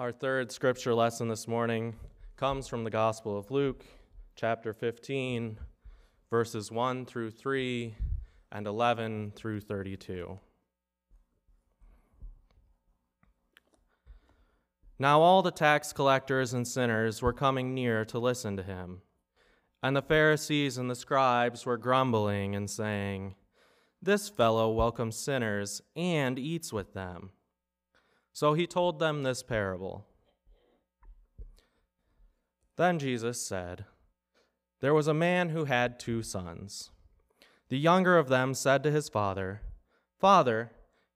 Our third scripture lesson this morning comes from the Gospel of Luke, chapter 15, verses 1 through 3 and 11 through 32. Now all the tax collectors and sinners were coming near to listen to him. And the Pharisees and the scribes were grumbling and saying, This fellow welcomes sinners and eats with them. So he told them this parable. Then Jesus said, There was a man who had two sons. The younger of them said to his father, Father,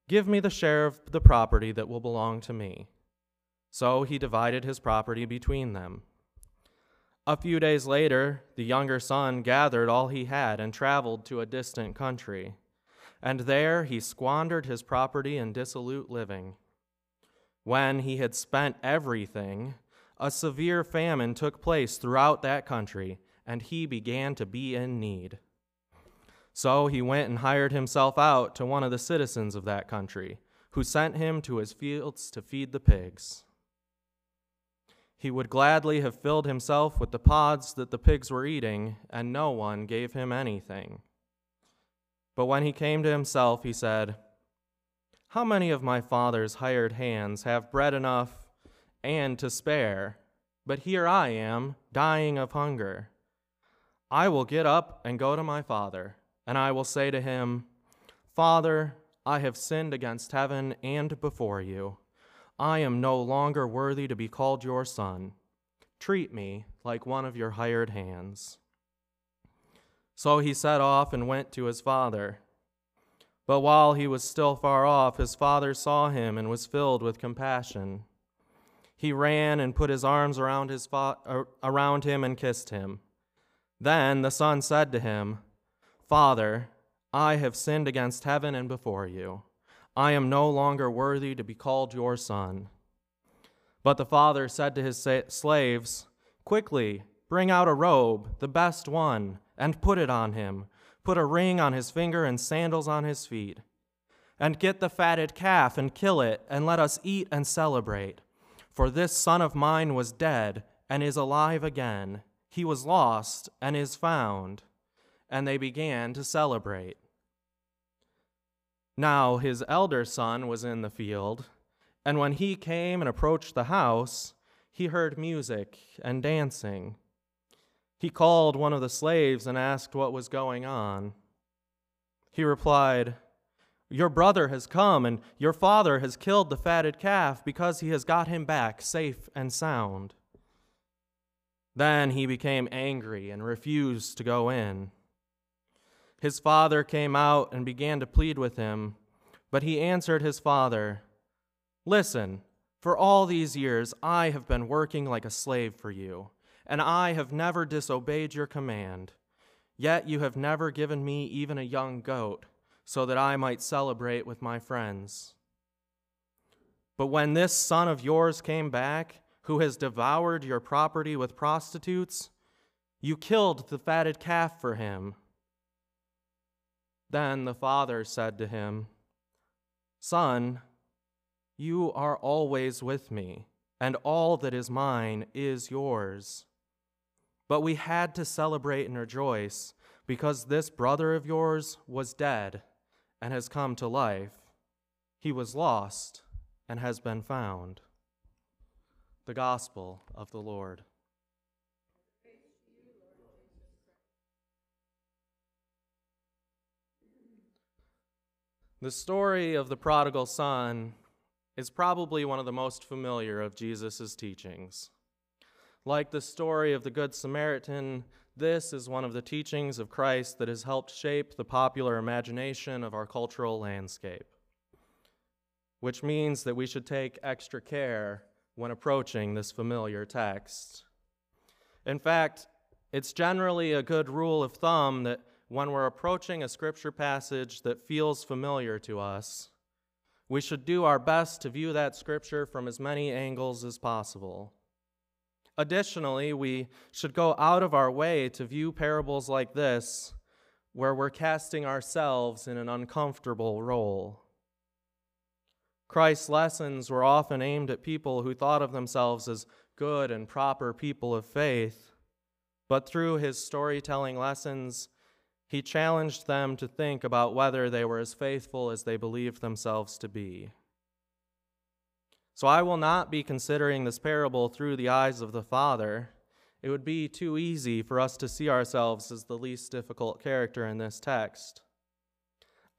give me the share of the property that will belong to me. So he divided his property between them. A few days later, the younger son gathered all he had and traveled to a distant country. And there he squandered his property in dissolute living. When he had spent everything, a severe famine took place throughout that country, and he began to be in need. So he went and hired himself out to one of the citizens of that country, who sent him to his fields to feed the pigs. He would gladly have filled himself with the pods that the pigs were eating, and no one gave him anything. But when he came to himself, he said, How many of my father's hired hands have bread enough and to spare? But here I am, dying of hunger. I will get up and go to my father, and I will say to him, Father, I have sinned against heaven and before you. I am no longer worthy to be called your son. Treat me like one of your hired hands. So he set off and went to his father. But while he was still far off, his father saw him and was filled with compassion. He ran and put his arms around, his fa- uh, around him and kissed him. Then the son said to him, Father, I have sinned against heaven and before you. I am no longer worthy to be called your son. But the father said to his slaves, Quickly, bring out a robe, the best one, and put it on him. Put a ring on his finger and sandals on his feet. And get the fatted calf and kill it, and let us eat and celebrate. For this son of mine was dead and is alive again. He was lost and is found. And they began to celebrate. Now his elder son was in the field, and when he came and approached the house, he heard music and dancing. He called one of the slaves and asked what was going on. He replied, Your brother has come, and your father has killed the fatted calf because he has got him back safe and sound. Then he became angry and refused to go in. His father came out and began to plead with him, but he answered his father, Listen, for all these years I have been working like a slave for you, and I have never disobeyed your command. Yet you have never given me even a young goat, so that I might celebrate with my friends. But when this son of yours came back, who has devoured your property with prostitutes, you killed the fatted calf for him. Then the father said to him, Son, you are always with me, and all that is mine is yours. But we had to celebrate and rejoice because this brother of yours was dead and has come to life. He was lost and has been found. The Gospel of the Lord. The story of the prodigal son is probably one of the most familiar of Jesus' teachings. Like the story of the Good Samaritan, this is one of the teachings of Christ that has helped shape the popular imagination of our cultural landscape, which means that we should take extra care when approaching this familiar text. In fact, it's generally a good rule of thumb that when we're approaching a scripture passage that feels familiar to us, we should do our best to view that scripture from as many angles as possible. Additionally, we should go out of our way to view parables like this where we're casting ourselves in an uncomfortable role. Christ's lessons were often aimed at people who thought of themselves as good and proper people of faith, but through his storytelling lessons, he challenged them to think about whether they were as faithful as they believed themselves to be. So I will not be considering this parable through the eyes of the Father. It would be too easy for us to see ourselves as the least difficult character in this text.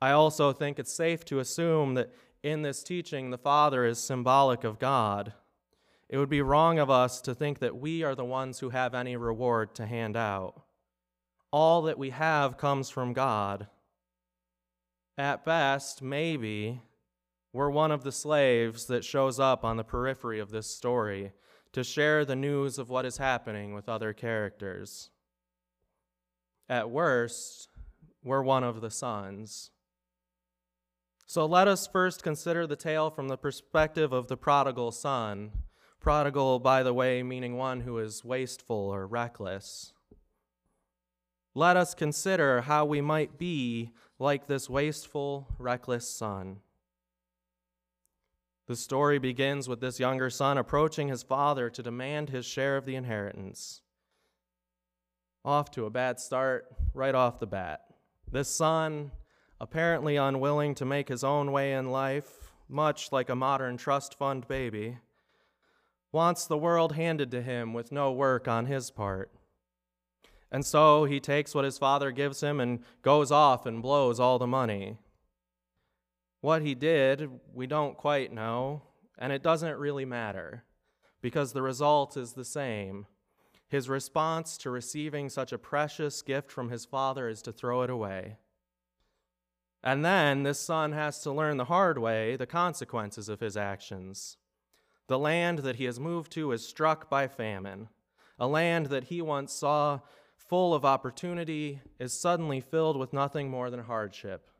I also think it's safe to assume that in this teaching, the Father is symbolic of God. It would be wrong of us to think that we are the ones who have any reward to hand out. All that we have comes from God. At best, maybe, we're one of the slaves that shows up on the periphery of this story to share the news of what is happening with other characters. At worst, we're one of the sons. So let us first consider the tale from the perspective of the prodigal son. Prodigal, by the way, meaning one who is wasteful or reckless. Let us consider how we might be like this wasteful, reckless son. The story begins with this younger son approaching his father to demand his share of the inheritance. Off to a bad start right off the bat. This son apparently unwilling to make his own way in life, much like a modern trust fund baby, wants the world handed to him with no work on his part. And so he takes what his father gives him and goes off and blows all the money. What he did, we don't quite know, and it doesn't really matter, because the result is the same. His response to receiving such a precious gift from his father is to throw it away. And then this son has to learn the hard way the consequences of his actions. The land that he has moved to is struck by famine. A land that he once saw full of opportunity is suddenly filled with nothing more than hardship.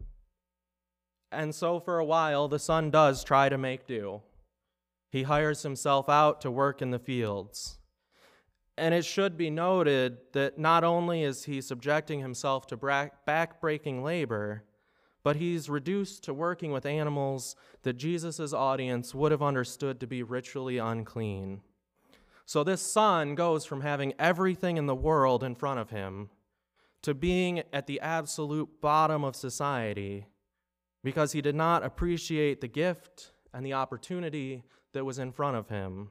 And so, for a while, the son does try to make do. He hires himself out to work in the fields. And it should be noted that not only is he subjecting himself to back-breaking labor, but he's reduced to working with animals that Jesus' audience would have understood to be ritually unclean. So this son goes from having everything in the world in front of him to being at the absolute bottom of society because he did not appreciate the gift and the opportunity that was in front of him.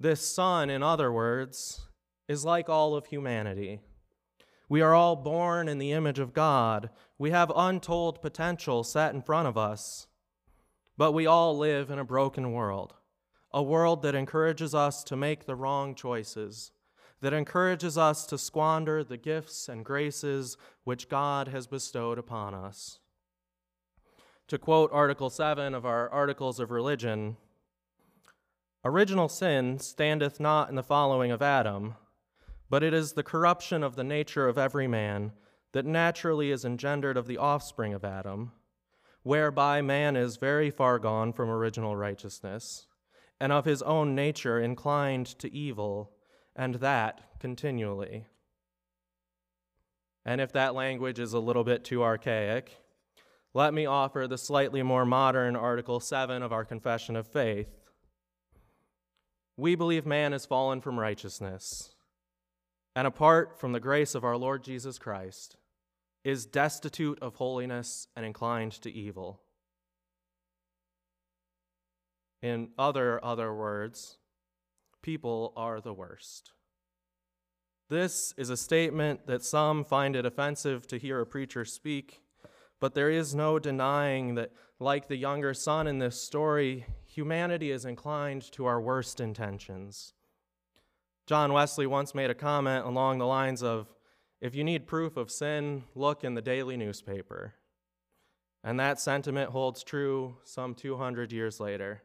This son, in other words, is like all of humanity. We are all born in the image of God. We have untold potential set in front of us. But we all live in a broken world, a world that encourages us to make the wrong choices, that encourages us to squander the gifts and graces which God has bestowed upon us. To quote Article 7 of our Articles of Religion, original sin standeth not in the following of Adam but it is the corruption of the nature of every man that naturally is engendered of the offspring of Adam, whereby man is very far gone from original righteousness, and of his own nature inclined to evil, and that continually. And if that language is a little bit too archaic, let me offer the slightly more modern Article 7 of our Confession of Faith. We believe man has fallen from righteousness and apart from the grace of our Lord Jesus Christ, is destitute of holiness and inclined to evil. In other other words, people are the worst. This is a statement that some find it offensive to hear a preacher speak, but there is no denying that, like the younger son in this story, humanity is inclined to our worst intentions. John Wesley once made a comment along the lines of if you need proof of sin, look in the daily newspaper. And that sentiment holds true some 200 years later.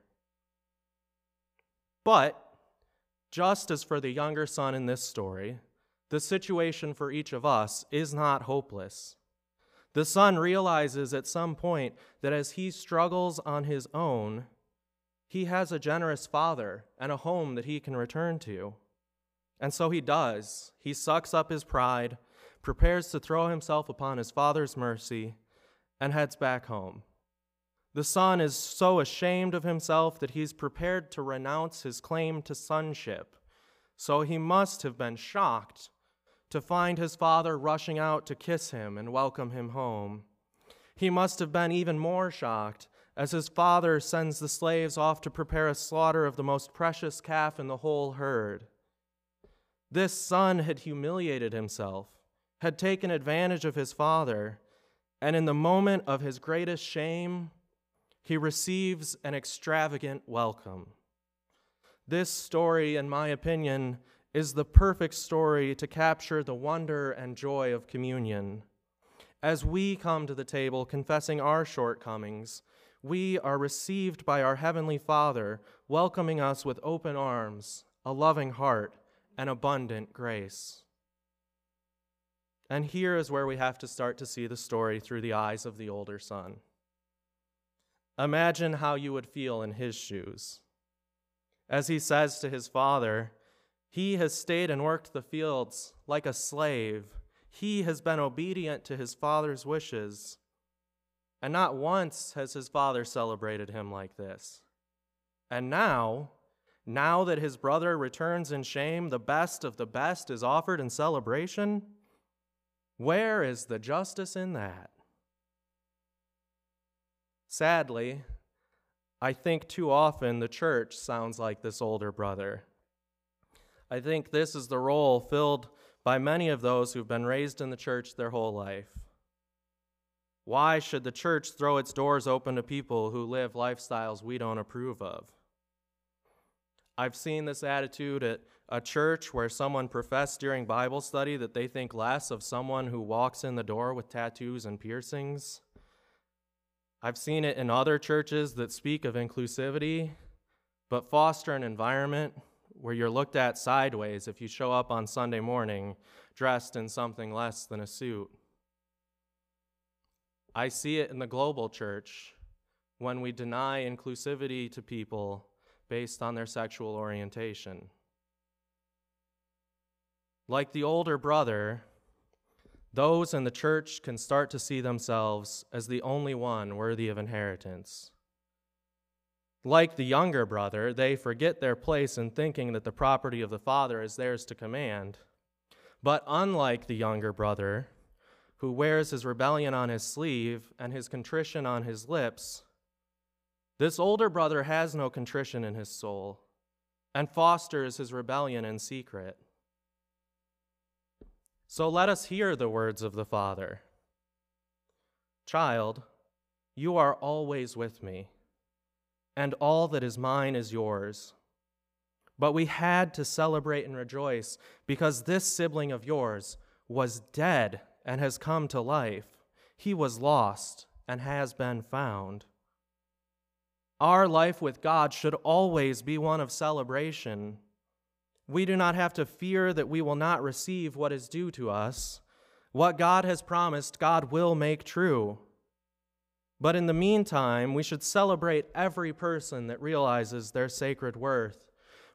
But, just as for the younger son in this story, the situation for each of us is not hopeless. The son realizes at some point that as he struggles on his own, he has a generous father and a home that he can return to. And so he does. He sucks up his pride, prepares to throw himself upon his father's mercy, and heads back home. The son is so ashamed of himself that he's prepared to renounce his claim to sonship. So he must have been shocked to find his father rushing out to kiss him and welcome him home. He must have been even more shocked as his father sends the slaves off to prepare a slaughter of the most precious calf in the whole herd. This son had humiliated himself, had taken advantage of his father, and in the moment of his greatest shame, he receives an extravagant welcome. This story, in my opinion, is the perfect story to capture the wonder and joy of communion. As we come to the table confessing our shortcomings, we are received by our Heavenly Father, welcoming us with open arms, a loving heart, and abundant grace. And here is where we have to start to see the story through the eyes of the older son. Imagine how you would feel in his shoes. As he says to his father, He has stayed and worked the fields like a slave. He has been obedient to his father's wishes. And not once has his father celebrated him like this. And now, now that his brother returns in shame, the best of the best is offered in celebration. Where is the justice in that? Sadly, I think too often the church sounds like this older brother. I think this is the role filled by many of those who've been raised in the church their whole life. Why should the church throw its doors open to people who live lifestyles we don't approve of? I've seen this attitude at a church where someone professed during Bible study that they think less of someone who walks in the door with tattoos and piercings I've seen it in other churches that speak of inclusivity, but foster an environment where you're looked at sideways if you show up on Sunday morning dressed in something less than a suit. I see it in the global church when we deny inclusivity to people based on their sexual orientation. Like the older brother, those in the church can start to see themselves as the only one worthy of inheritance. Like the younger brother, they forget their place in thinking that the property of the father is theirs to command. But unlike the younger brother, who wears his rebellion on his sleeve and his contrition on his lips, this older brother has no contrition in his soul and fosters his rebellion in secret. So let us hear the words of the Father Child, you are always with me, and all that is mine is yours. But we had to celebrate and rejoice because this sibling of yours was dead and has come to life. He was lost and has been found. Our life with God should always be one of celebration we do not have to fear that we will not receive what is due to us. What God has promised, God will make true. But in the meantime, we should celebrate every person that realizes their sacred worth.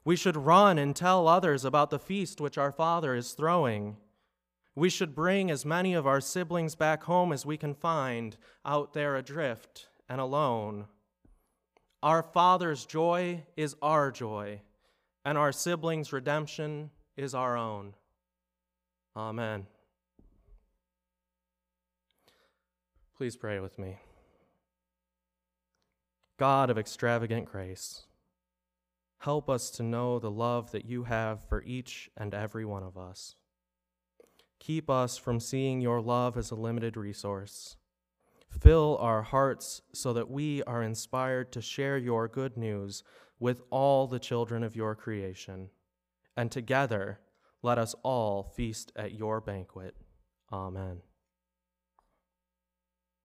We should run and tell others about the feast which our Father is throwing. We should bring as many of our siblings back home as we can find out there adrift and alone. Our Father's joy is our joy and our siblings' redemption is our own. Amen. Please pray with me. God of extravagant grace, help us to know the love that you have for each and every one of us. Keep us from seeing your love as a limited resource. Fill our hearts so that we are inspired to share your good news with all the children of your creation, and together let us all feast at your banquet. Amen.